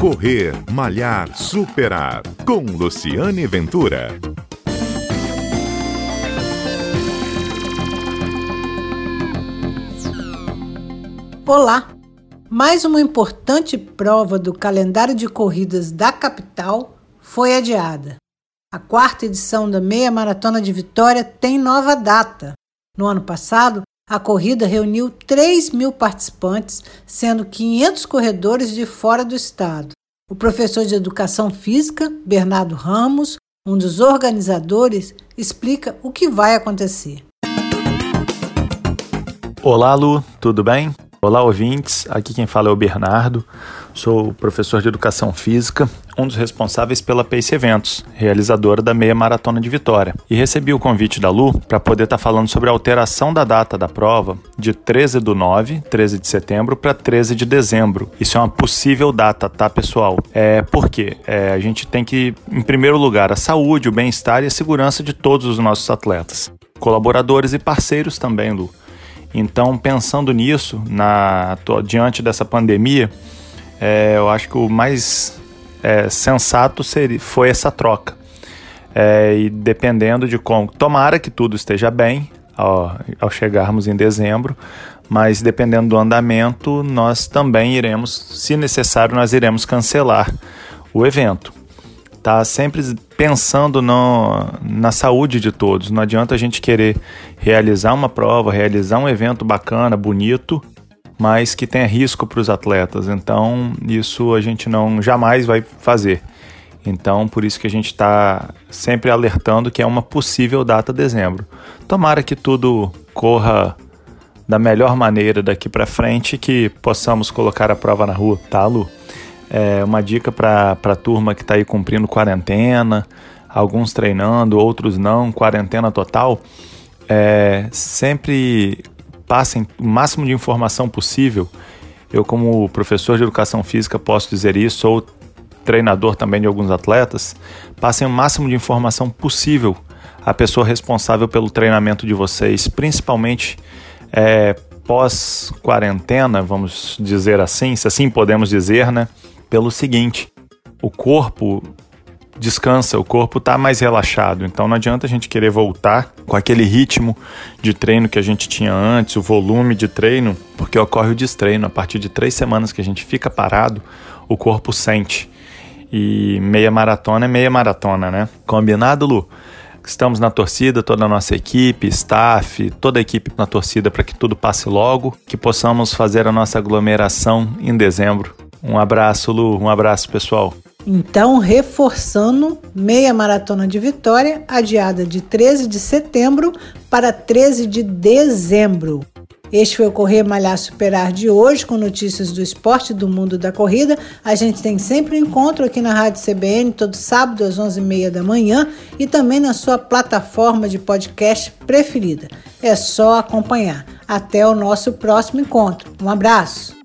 Correr, Malhar, Superar. Com Luciane Ventura. Olá! Mais uma importante prova do calendário de corridas da capital foi adiada. A quarta edição da Meia Maratona de Vitória tem nova data. No ano passado, a corrida reuniu 3 mil participantes, sendo 500 corredores de fora do estado. O professor de Educação Física, Bernardo Ramos, um dos organizadores, explica o que vai acontecer. Olá, Lu, tudo bem? Olá, ouvintes. Aqui quem fala é o Bernardo. Sou professor de Educação Física, um dos responsáveis pela Pace Eventos, realizadora da Meia Maratona de Vitória. E recebi o convite da Lu para poder estar tá falando sobre a alteração da data da prova de 13 do 9, 13 de setembro, para 13 de dezembro. Isso é uma possível data, tá, pessoal? É porque é, a gente tem que, em primeiro lugar, a saúde, o bem-estar e a segurança de todos os nossos atletas. Colaboradores e parceiros também, Lu. Então, pensando nisso, na, diante dessa pandemia, é, eu acho que o mais é, sensato seria, foi essa troca. É, e dependendo de como. Tomara que tudo esteja bem ao, ao chegarmos em dezembro, mas dependendo do andamento, nós também iremos, se necessário, nós iremos cancelar o evento tá sempre pensando no, na saúde de todos. Não adianta a gente querer realizar uma prova, realizar um evento bacana, bonito, mas que tenha risco para os atletas. Então, isso a gente não jamais vai fazer. Então, por isso que a gente está sempre alertando que é uma possível data dezembro. Tomara que tudo corra da melhor maneira daqui para frente, que possamos colocar a prova na rua, tá, Lu? É uma dica para a turma que está aí cumprindo quarentena, alguns treinando, outros não, quarentena total. É, sempre passem o máximo de informação possível. Eu, como professor de educação física, posso dizer isso, sou treinador também de alguns atletas. Passem o máximo de informação possível à pessoa responsável pelo treinamento de vocês, principalmente é, pós-quarentena, vamos dizer assim, se assim podemos dizer, né? Pelo seguinte: o corpo descansa, o corpo está mais relaxado. Então não adianta a gente querer voltar com aquele ritmo de treino que a gente tinha antes, o volume de treino, porque ocorre o destreino. A partir de três semanas que a gente fica parado, o corpo sente. E meia maratona é meia maratona, né? Combinado, Lu? Estamos na torcida, toda a nossa equipe, staff, toda a equipe na torcida para que tudo passe logo, que possamos fazer a nossa aglomeração em dezembro. Um abraço, Lu. Um abraço, pessoal. Então, reforçando, meia maratona de Vitória, adiada de 13 de setembro para 13 de dezembro. Este foi o Correr Malhar Superar de hoje, com notícias do esporte do mundo da corrida. A gente tem sempre um encontro aqui na Rádio CBN, todo sábado às 11h30 da manhã e também na sua plataforma de podcast preferida. É só acompanhar. Até o nosso próximo encontro. Um abraço!